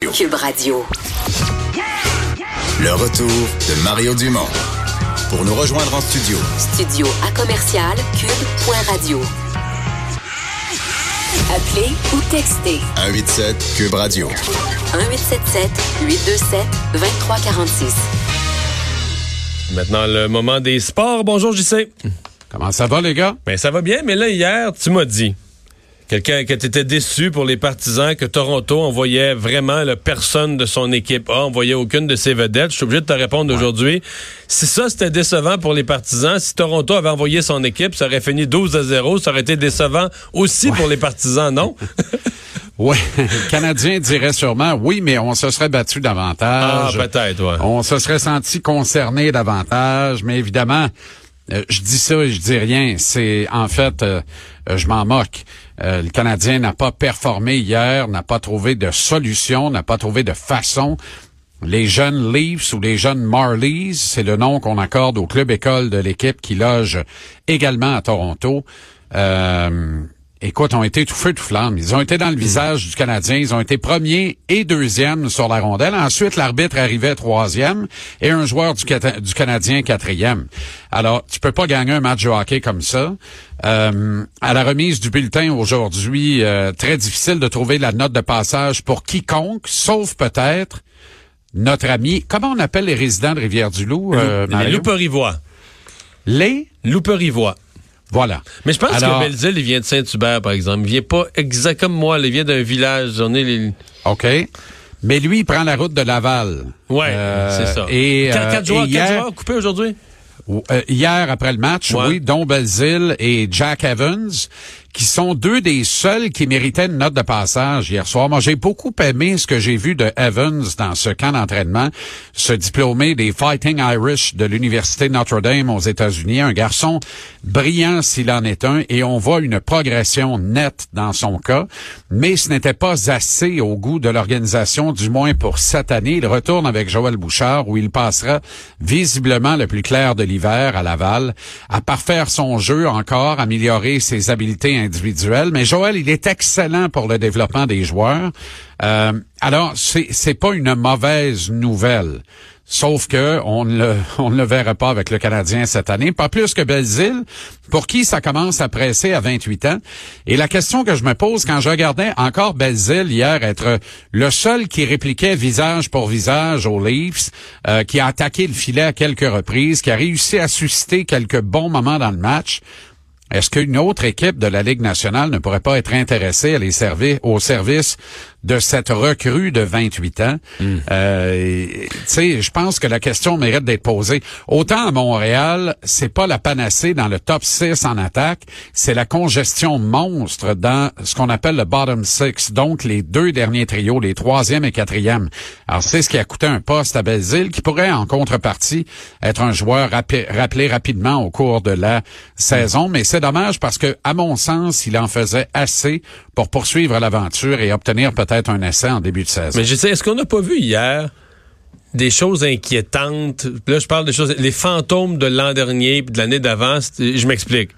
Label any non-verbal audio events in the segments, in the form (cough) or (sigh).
Cube Radio. Le retour de Mario Dumont. Pour nous rejoindre en studio, Studio à commercial cube.radio. Appelez ou textez 187 Cube Radio. 1877 827 2346. Maintenant, le moment des sports. Bonjour, JC. Comment ça va, les gars? Ben, ça va bien, mais là, hier, tu m'as dit, quelqu'un que tu étais déçu pour les partisans, que Toronto envoyait vraiment la personne de son équipe A, envoyait aucune de ses vedettes. Je suis obligé de te répondre aujourd'hui. Si ça, c'était décevant pour les partisans, si Toronto avait envoyé son équipe, ça aurait fini 12 à 0, ça aurait été décevant aussi pour les partisans, non? (laughs) Oui, le Canadien dirait sûrement oui, mais on se serait battu ah, davantage. peut-être, ouais. on se serait senti concerné davantage, mais évidemment, euh, je dis ça et je dis rien. C'est en fait, euh, euh, je m'en moque. Le Canadien n'a pas performé hier, n'a pas trouvé de solution, n'a pas trouvé de façon. Les jeunes Leafs ou les jeunes Marlies, c'est le nom qu'on accorde au club école de l'équipe qui loge également à Toronto. Écoute, ont été tout feu tout flamme. Ils ont été dans le visage du Canadien. Ils ont été premiers et deuxième sur la rondelle. Ensuite, l'arbitre arrivait troisième et un joueur du, Canadien quatrième. Alors, tu peux pas gagner un match de hockey comme ça. Euh, à la remise du bulletin aujourd'hui, euh, très difficile de trouver la note de passage pour quiconque, sauf peut-être notre ami. Comment on appelle les résidents de Rivière-du-Loup? euh, les? Louperivois. Les? Louperivois. Voilà. Mais je pense Alors- que Belzile, il vient de Saint-Hubert, par exemple. Il vient pas exact comme moi, il vient d'un village. On est les... OK. Mais lui, il prend la route de Laval. Ouais, Euh, c'est ça. Et, quatre, euh, quatre joueurs, et quatre joueurs coupés aujourd'hui? euh, hier, après le match, Ouais. oui, dont Belzile et Jack Evans, qui sont deux des seuls qui méritaient une note de passage hier soir. Moi, j'ai beaucoup aimé ce que j'ai vu de Evans dans ce camp d'entraînement, ce diplômé des Fighting Irish de l'Université Notre-Dame aux États-Unis, un garçon brillant s'il en est un, et on voit une progression nette dans son cas, mais ce n'était pas assez au goût de l'organisation, du moins pour cette année. Il retourne avec Joël Bouchard, où il passera visiblement le plus clair de l'hiver à Laval, à parfaire son jeu encore, améliorer ses habiletés Mais Joël, il est excellent pour le développement des joueurs. Euh, alors, c'est c'est pas une mauvaise nouvelle. Sauf que on ne, le, (laughs) on le verra pas avec le Canadien cette année. Pas plus que Belzile, pour qui ça commence à presser à 28 ans. Et la question que je me pose quand je regardais encore Belzile hier être le seul qui répliquait visage pour visage aux Leafs, euh, qui a attaqué le filet à quelques reprises, qui a réussi à susciter quelques bons moments dans le match. Est-ce qu'une autre équipe de la Ligue nationale ne pourrait pas être intéressée à les servir au service de cette recrue de 28 ans? Euh, et, tu sais, je pense que la question mérite d'être posée. Autant à Montréal, c'est pas la panacée dans le top 6 en attaque, c'est la congestion monstre dans ce qu'on appelle le bottom six, donc les deux derniers trios, les troisième et quatrième. Alors, c'est ce qui a coûté un poste à Belzile, qui pourrait, en contrepartie, être un joueur rapi- rappelé rapidement au cours de la saison, mais c'est dommage parce que, à mon sens, il en faisait assez pour poursuivre l'aventure et obtenir peut-être un essai en début de saison. Mais je sais, est-ce qu'on n'a pas vu hier des choses inquiétantes? Là, je parle des choses, les fantômes de l'an dernier puis de l'année d'avant. Je m'explique.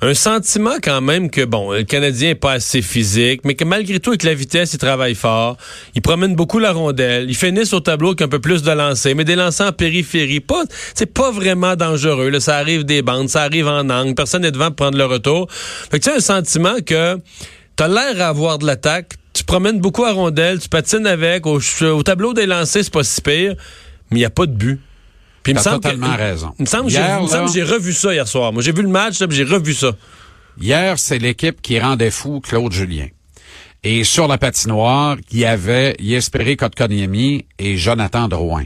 Un sentiment quand même que, bon, le Canadien est pas assez physique, mais que malgré tout, avec la vitesse, il travaille fort. Il promène beaucoup la rondelle. Il finissent au tableau avec un peu plus de lancers, mais des lancers en périphérie. Pas, c'est pas vraiment dangereux. Là. Ça arrive des bandes, ça arrive en angle. Personne n'est devant pour prendre le retour. Fait que tu as un sentiment que t'as l'air à avoir de l'attaque. Promènes beaucoup à rondelle, tu patines avec. Au, au tableau des lancers, c'est pas si pire, mais il n'y a pas de but. Puis il me semble totalement raison. Il me semble que j'ai- Hier, il me semble là- que j'ai revu ça hier soir. Moi, j'ai vu le match, j'ai revu ça. Hier, c'est l'équipe qui rendait fou Claude Julien. Et sur la patinoire, il y avait Yespéré Kotkaniemi et Jonathan Drouin.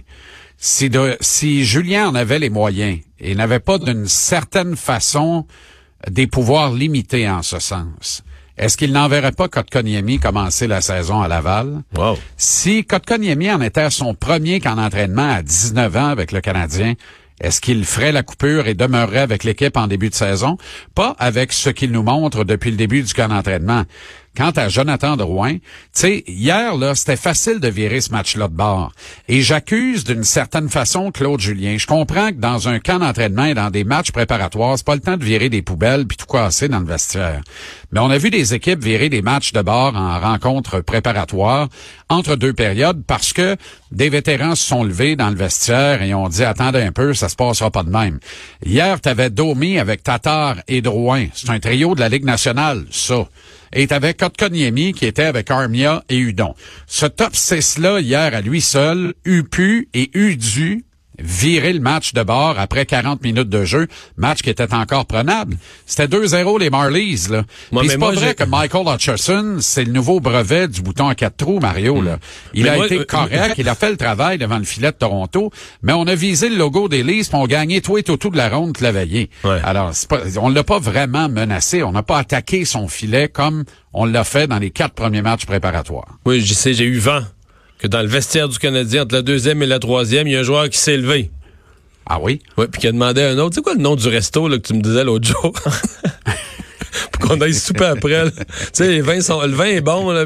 Si, de- si Julien en avait les moyens et n'avait pas d'une certaine façon des pouvoirs limités en ce sens, est-ce qu'il n'enverrait pas Kotkaniemi commencer la saison à Laval? Wow. Si Kotkaniemi en était à son premier camp d'entraînement à 19 ans avec le Canadien, est-ce qu'il ferait la coupure et demeurerait avec l'équipe en début de saison? Pas avec ce qu'il nous montre depuis le début du camp d'entraînement. Quant à Jonathan Drouin, tu sais, hier, là, c'était facile de virer ce match-là de bord. Et j'accuse d'une certaine façon Claude Julien. Je comprends que dans un camp d'entraînement et dans des matchs préparatoires, c'est pas le temps de virer des poubelles puis tout casser dans le vestiaire. Mais on a vu des équipes virer des matchs de bord en rencontre préparatoire entre deux périodes parce que des vétérans se sont levés dans le vestiaire et ont dit attendez un peu, ça se passera pas de même. Hier, tu avais Domi avec Tatar et Drouin. C'est un trio de la Ligue nationale, ça et avec Kotkaniemi qui était avec Armia et Udon. Ce top 6-là, hier, à lui seul, eut pu et eut dû virer le match de bord après 40 minutes de jeu, match qui était encore prenable. C'était 2-0 les Marlies là. Moi, c'est pas moi, vrai que Michael Hutcherson, c'est le nouveau brevet du bouton à quatre trous Mario là. Il Mais a moi, été euh, correct, (laughs) il a fait le travail devant le filet de Toronto, mais on a visé le logo des Leafs, on a gagné tout et tout de la ronde la veillée. Ouais. Alors, c'est pas, on l'a pas vraiment menacé, on n'a pas attaqué son filet comme on l'a fait dans les quatre premiers matchs préparatoires. Oui, je sais, j'ai eu vent que dans le vestiaire du Canadien, entre la deuxième et la troisième, il y a un joueur qui s'est levé. Ah oui? Oui, puis qui a demandé à un autre, c'est quoi le nom du resto là, que tu me disais l'autre jour? (laughs) Pour qu'on aille souper après. Tu sais, le vin est bon. Là,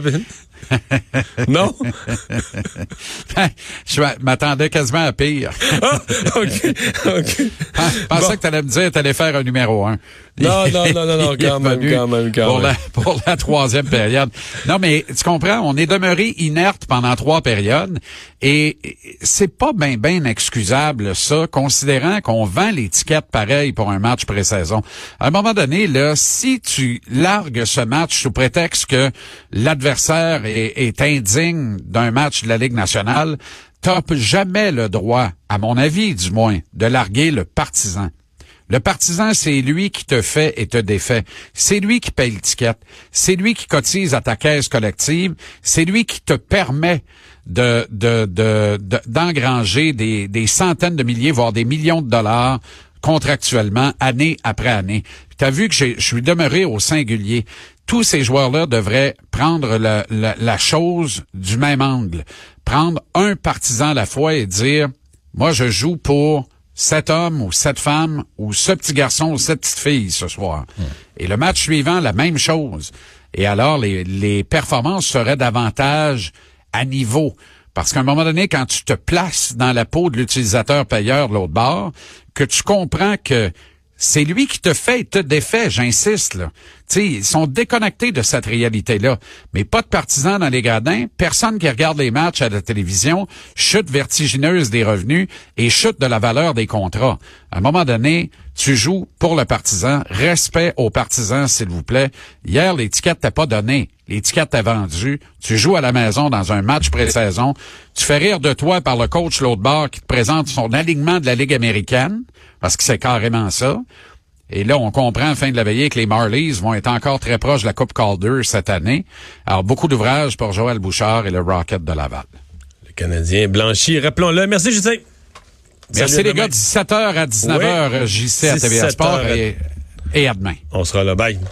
(laughs) non? (laughs) Je m'attendais quasiment à pire. Ah, OK, OK. Je pensais Bon. que tu allais me dire que tu allais faire un numéro un. (laughs) Non, non, non, non, non, quand même, quand même, quand pour même. La, pour la troisième période. Non, mais tu comprends, on est demeuré inerte pendant trois périodes et c'est pas bien ben excusable ça, considérant qu'on vend l'étiquette pareil pour un match pré-saison. À un moment donné, là, si tu largues ce match sous prétexte que l'adversaire est, est indigne d'un match de la Ligue nationale, t'as jamais le droit, à mon avis du moins, de larguer le partisan. Le partisan, c'est lui qui te fait et te défait. C'est lui qui paye l'étiquette. C'est lui qui cotise à ta caisse collective. C'est lui qui te permet de, de, de, de- d'engranger des, centaines de milliers, voire des millions de dollars contractuellement, année après année. Tu as vu que je suis demeuré au singulier. Tous ces joueurs-là devraient prendre la chose du même angle. Prendre un partisan à la fois et dire, moi, je joue pour sept hommes ou sept femmes ou ce petit garçon ou cette petite fille ce soir. Et le match suivant, la même chose. Et alors, les, les performances seraient davantage à niveau. Parce qu'à un moment donné, quand tu te places dans la peau de l'utilisateur payeur de l'autre bord, que tu comprends que c'est lui qui te fait et te défait, j'insiste. Sais, ils sont déconnectés de cette réalité-là. Mais pas de partisans dans les gradins, personne qui regarde les matchs à la télévision, chute vertigineuse des revenus et chute de la valeur des contrats. À un moment donné, tu joues pour le partisan. Respect aux partisans, s'il vous plaît. Hier, l'étiquette t'a pas donné. L'étiquette t'a vendu. Tu joues à la maison dans un match pré-saison. Tu fais rire de toi par le coach l'autre bord qui te présente son alignement de la Ligue américaine, parce que c'est carrément ça. Et là, on comprend, fin de la veillée, que les Marlies vont être encore très proches de la Coupe Calder cette année. Alors, beaucoup d'ouvrages pour Joël Bouchard et le Rocket de Laval. Le Canadien blanchi, rappelons-le. Merci, Justin. Merci Salut, les demain. gars, 17h à 19h, Oui. JC à TVA 17 Sport et, et à demain. On sera là. Bye.